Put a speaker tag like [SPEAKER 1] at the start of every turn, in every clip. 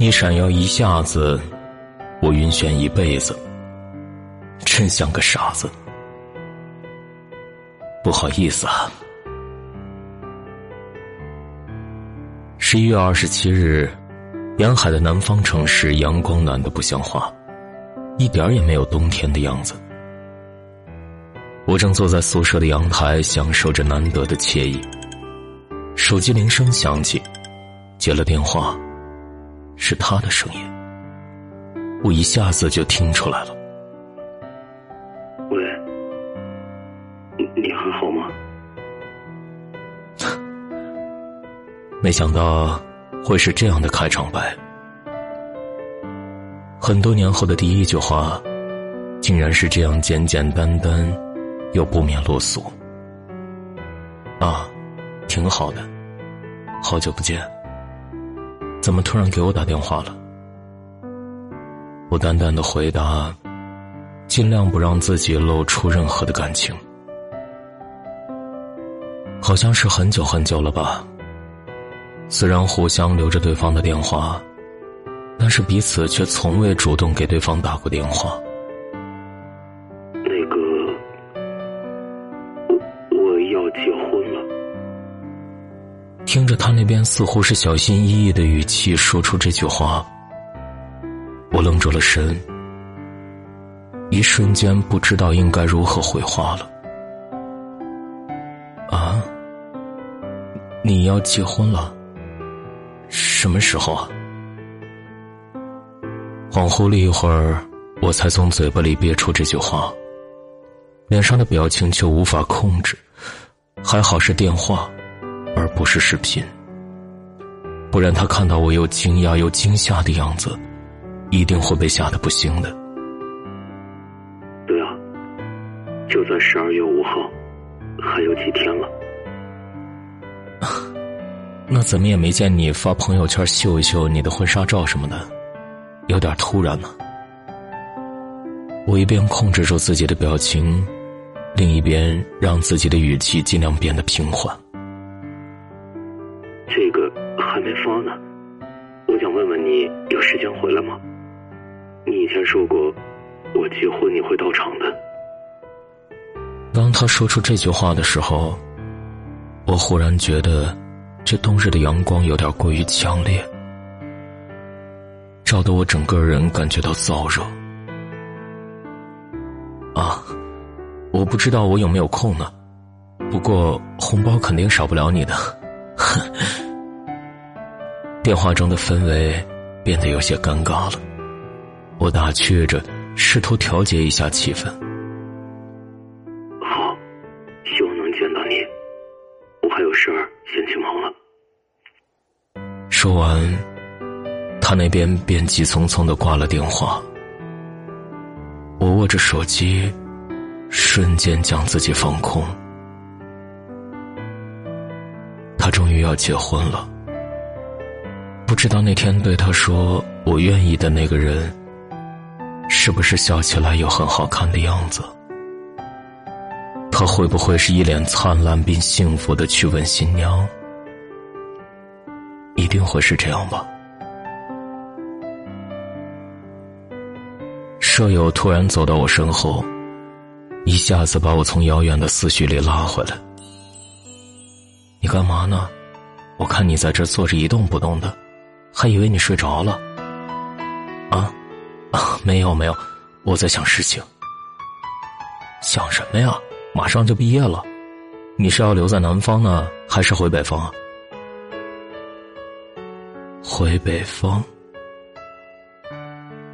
[SPEAKER 1] 你闪耀一下子，我晕眩一辈子，真像个傻子。不好意思啊。十一月二十七日，沿海的南方城市阳光暖的不像话，一点也没有冬天的样子。我正坐在宿舍的阳台，享受着难得的惬意。手机铃声响起，接了电话。是他的声音，我一下子就听出来了。
[SPEAKER 2] 喂，你还好吗？
[SPEAKER 1] 没想到会是这样的开场白。很多年后的第一句话，竟然是这样简简单单，又不免落俗。啊，挺好的，好久不见。怎么突然给我打电话了？我淡淡的回答，尽量不让自己露出任何的感情。好像是很久很久了吧。虽然互相留着对方的电话，但是彼此却从未主动给对方打过电话。
[SPEAKER 2] 那个，我要结婚了。
[SPEAKER 1] 听着他那边似乎是小心翼翼的语气说出这句话，我愣住了神，一瞬间不知道应该如何回话了。啊，你要结婚了？什么时候啊？恍惚了一会儿，我才从嘴巴里憋出这句话，脸上的表情却无法控制。还好是电话。而不是视频，不然他看到我又惊讶又惊吓的样子，一定会被吓得不行的。
[SPEAKER 2] 对啊，就在十二月五号，还有几天了。
[SPEAKER 1] 那怎么也没见你发朋友圈秀一秀你的婚纱照什么的，有点突然呢。我一边控制住自己的表情，另一边让自己的语气尽量变得平缓。
[SPEAKER 2] 这个还没发呢，我想问问你有时间回来吗？你以前说过，我结婚你会到场的。
[SPEAKER 1] 当他说出这句话的时候，我忽然觉得，这冬日的阳光有点过于强烈，照得我整个人感觉到燥热。啊，我不知道我有没有空呢，不过红包肯定少不了你的。哼，电话中的氛围变得有些尴尬了。我打趣着，试图调节一下气氛。
[SPEAKER 2] 好，希望能见到你。我还有事儿，先去忙了。
[SPEAKER 1] 说完，他那边便急匆匆的挂了电话。我握着手机，瞬间将自己放空。他终于要结婚了，不知道那天对他说“我愿意”的那个人，是不是笑起来有很好看的样子？他会不会是一脸灿烂并幸福的去问新娘？一定会是这样吧？舍友突然走到我身后，一下子把我从遥远的思绪里拉回来。你干嘛呢？我看你在这坐着一动不动的，还以为你睡着了。啊，没有没有，我在想事情。想什么呀？马上就毕业了，你是要留在南方呢，还是回北方啊？回北方。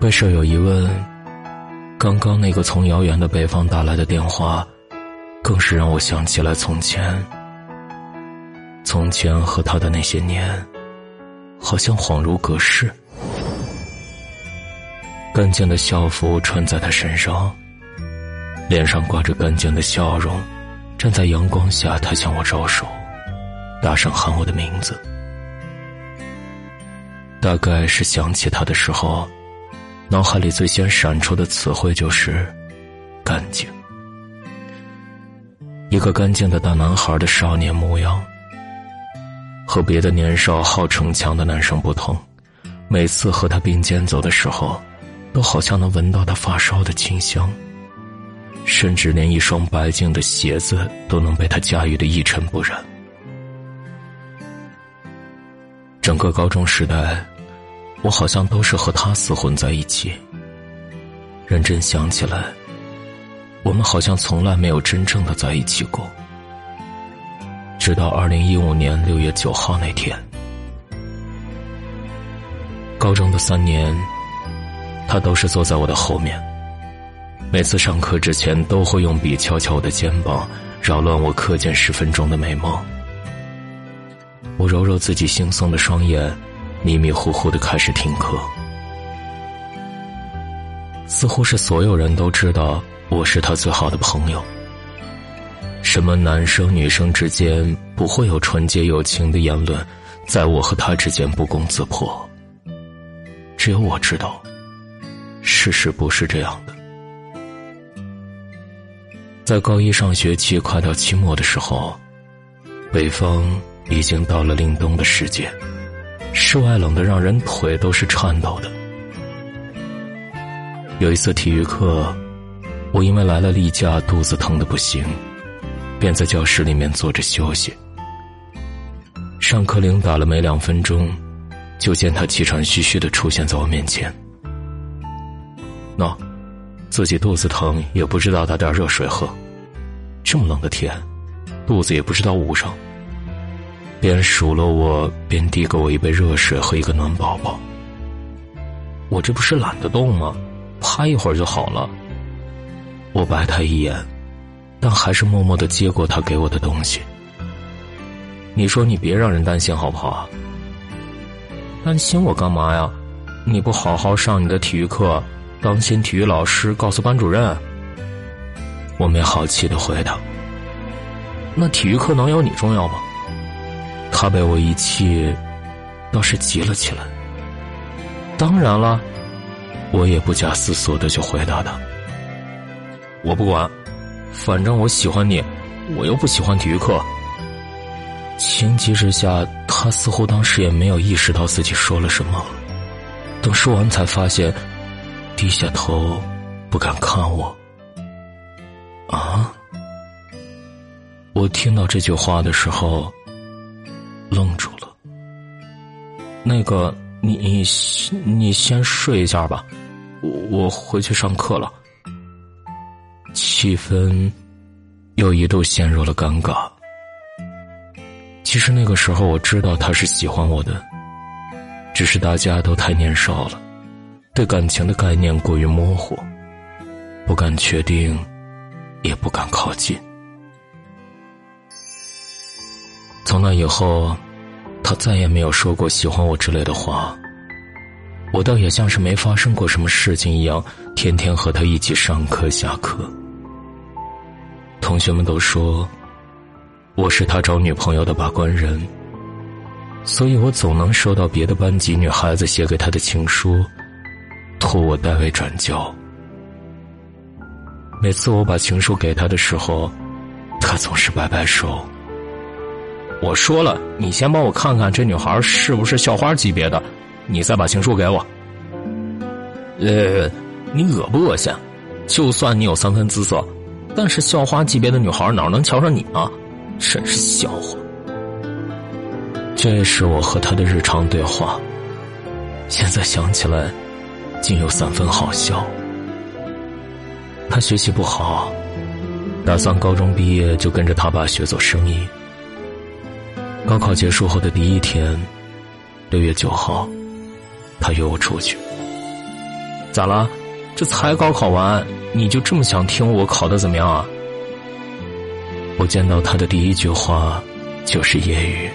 [SPEAKER 1] 被舍友一问，刚刚那个从遥远的北方打来的电话，更是让我想起了从前。从前和他的那些年，好像恍如隔世。干净的校服穿在他身上，脸上挂着干净的笑容，站在阳光下，他向我招手，大声喊我的名字。大概是想起他的时候，脑海里最先闪出的词汇就是“干净”。一个干净的大男孩的少年模样。和别的年少好逞强的男生不同，每次和他并肩走的时候，都好像能闻到他发烧的清香。甚至连一双白净的鞋子都能被他驾驭的一尘不染。整个高中时代，我好像都是和他厮混在一起。认真想起来，我们好像从来没有真正的在一起过。直到二零一五年六月九号那天，高中的三年，他都是坐在我的后面。每次上课之前，都会用笔敲敲我的肩膀，扰乱我课间十分钟的美梦。我揉揉自己惺忪的双眼，迷迷糊糊的开始听课。似乎是所有人都知道我是他最好的朋友。什么男生女生之间不会有纯洁友情的言论，在我和他之间不攻自破。只有我知道，事实不是这样的。在高一上学期快到期末的时候，北方已经到了凛冬的时节，室外冷得让人腿都是颤抖的。有一次体育课，我因为来了例假，肚子疼的不行，便在教室里面坐着休息。上课铃打了没两分钟，就见他气喘吁吁的出现在我面前。喏。自己肚子疼也不知道打点热水喝，这么冷的天，肚子也不知道捂上。边数落我，边递给我一杯热水和一个暖宝宝。我这不是懒得动吗？趴一会儿就好了。我白他一眼，但还是默默的接过他给我的东西。你说你别让人担心好不好？担心我干嘛呀？你不好好上你的体育课？当心体育老师告诉班主任，我没好气的回答。那体育课能有你重要吗？他被我一气，倒是急了起来。当然了，我也不假思索的就回答他。我不管，反正我喜欢你，我又不喜欢体育课。情急之下，他似乎当时也没有意识到自己说了什么。等说完，才发现。低下头，不敢看我。啊！我听到这句话的时候，愣住了。那个，你你你先睡一下吧，我我回去上课了。气氛又一度陷入了尴尬。其实那个时候我知道他是喜欢我的，只是大家都太年少了。对感情的概念过于模糊，不敢确定，也不敢靠近。从那以后，他再也没有说过喜欢我之类的话。我倒也像是没发生过什么事情一样，天天和他一起上课下课。同学们都说，我是他找女朋友的把关人，所以我总能收到别的班级女孩子写给他的情书。托我代为转交。每次我把情书给他的时候，他总是摆摆手。我说了，你先帮我看看这女孩是不是校花级别的，你再把情书给我。呃，你恶不恶心？就算你有三分姿色，但是校花级别的女孩哪能瞧上你啊？真是笑话。这是我和他的日常对话。现在想起来。竟有三分好笑。他学习不好，打算高中毕业就跟着他爸学做生意。高考结束后的第一天，六月九号，他约我出去。咋了？这才高考完，你就这么想听我考的怎么样啊？我见到他的第一句话就是揶揄。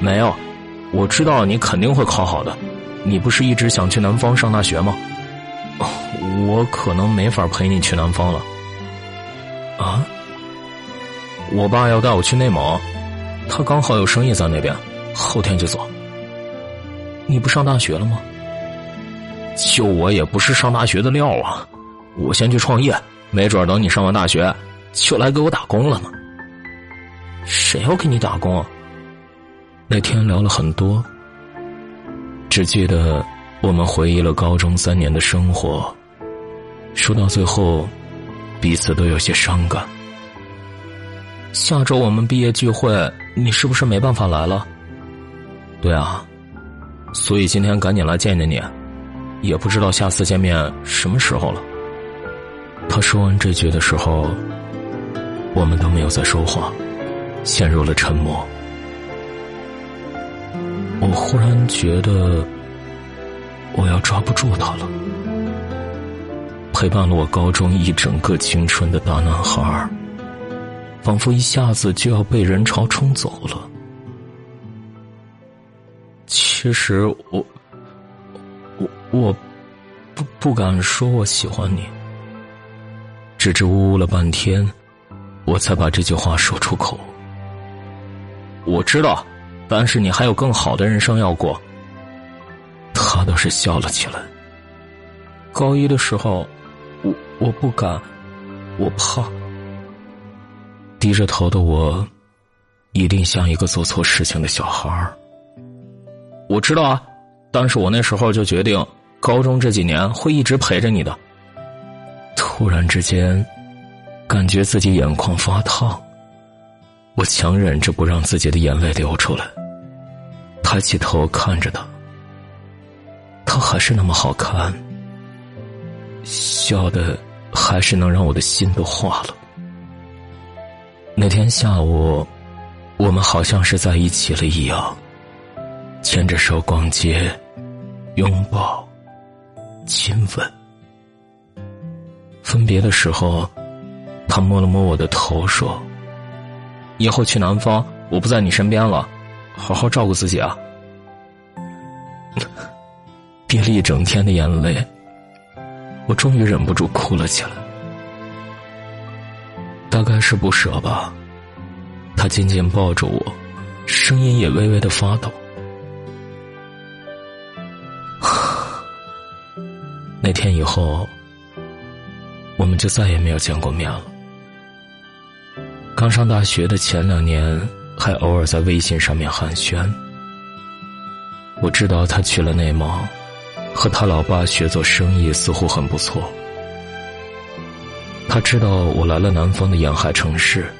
[SPEAKER 1] 没有，我知道你肯定会考好的。你不是一直想去南方上大学吗？我可能没法陪你去南方了。啊？我爸要带我去内蒙，他刚好有生意在那边，后天就走。你不上大学了吗？就我也不是上大学的料啊！我先去创业，没准等你上完大学，就来给我打工了呢。谁要给你打工？那天聊了很多。只记得我们回忆了高中三年的生活，说到最后，彼此都有些伤感。下周我们毕业聚会，你是不是没办法来了？对啊，所以今天赶紧来见见你，也不知道下次见面什么时候了。他说完这句的时候，我们都没有再说话，陷入了沉默。我忽然觉得，我要抓不住他了。陪伴了我高中一整个青春的大男孩仿佛一下子就要被人潮冲走了。其实我，我我不不敢说我喜欢你。支支吾吾了半天，我才把这句话说出口。我知道，但是你还有更好的人生要过。他倒是笑了起来。高一的时候，我我不敢，我怕。低着头的我，一定像一个做错事情的小孩儿。我知道啊，但是我那时候就决定，高中这几年会一直陪着你的。突然之间，感觉自己眼眶发烫。我强忍着不让自己的眼泪流出来，抬起头看着他。他还是那么好看，笑的还是能让我的心都化了。那天下午，我们好像是在一起了一样，牵着手逛街，拥抱，亲吻。分别的时候，他摸了摸我的头，说：“以后去南方，我不在你身边了，好好照顾自己啊。”憋了一整天的眼泪，我终于忍不住哭了起来。大概是不舍吧，他紧紧抱着我，声音也微微的发抖。那天以后。我们就再也没有见过面了。刚上大学的前两年，还偶尔在微信上面寒暄。我知道他去了内蒙，和他老爸学做生意，似乎很不错。他知道我来了南方的沿海城市，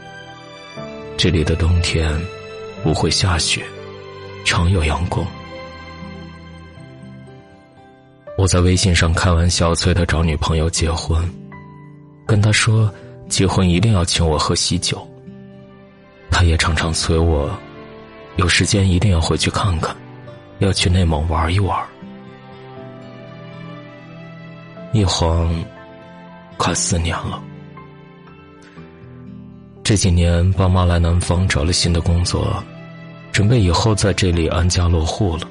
[SPEAKER 1] 这里的冬天不会下雪，常有阳光。我在微信上开玩笑催他找女朋友结婚。跟他说，结婚一定要请我喝喜酒。他也常常催我，有时间一定要回去看看，要去内蒙玩一玩。一晃，快四年了。这几年，爸妈来南方找了新的工作，准备以后在这里安家落户了。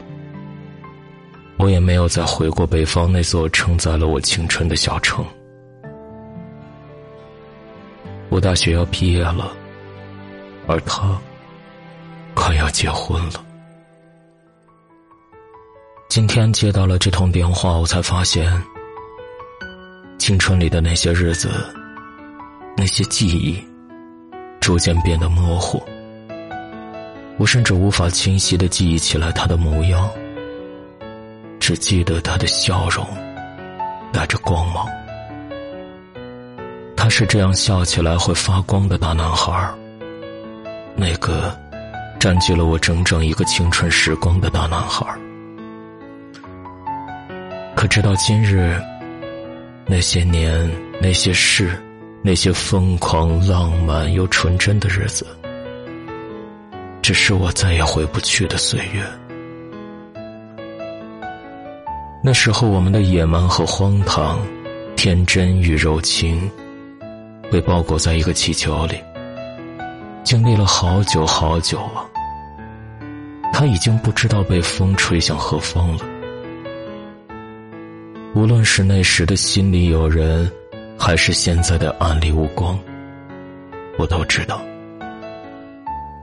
[SPEAKER 1] 我也没有再回过北方那座承载了我青春的小城。我大学要毕业了，而他快要结婚了。今天接到了这通电话，我才发现，青春里的那些日子，那些记忆，逐渐变得模糊。我甚至无法清晰的记忆起来他的模样，只记得他的笑容，带着光芒。他是这样笑起来会发光的大男孩那个占据了我整整一个青春时光的大男孩可直到今日，那些年、那些事、那些疯狂、浪漫又纯真的日子，只是我再也回不去的岁月。那时候，我们的野蛮和荒唐，天真与柔情。被包裹在一个气球里，经历了好久好久啊，他已经不知道被风吹向何方了。无论是那时的心里有人，还是现在的暗里无光，我都知道。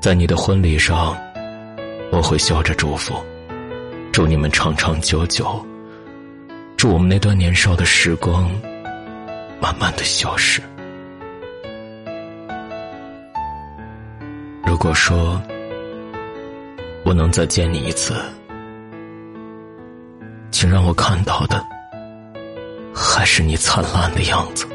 [SPEAKER 1] 在你的婚礼上，我会笑着祝福，祝你们长长久久，祝我们那段年少的时光慢慢的消失。如果说我能再见你一次，请让我看到的，还是你灿烂的样子。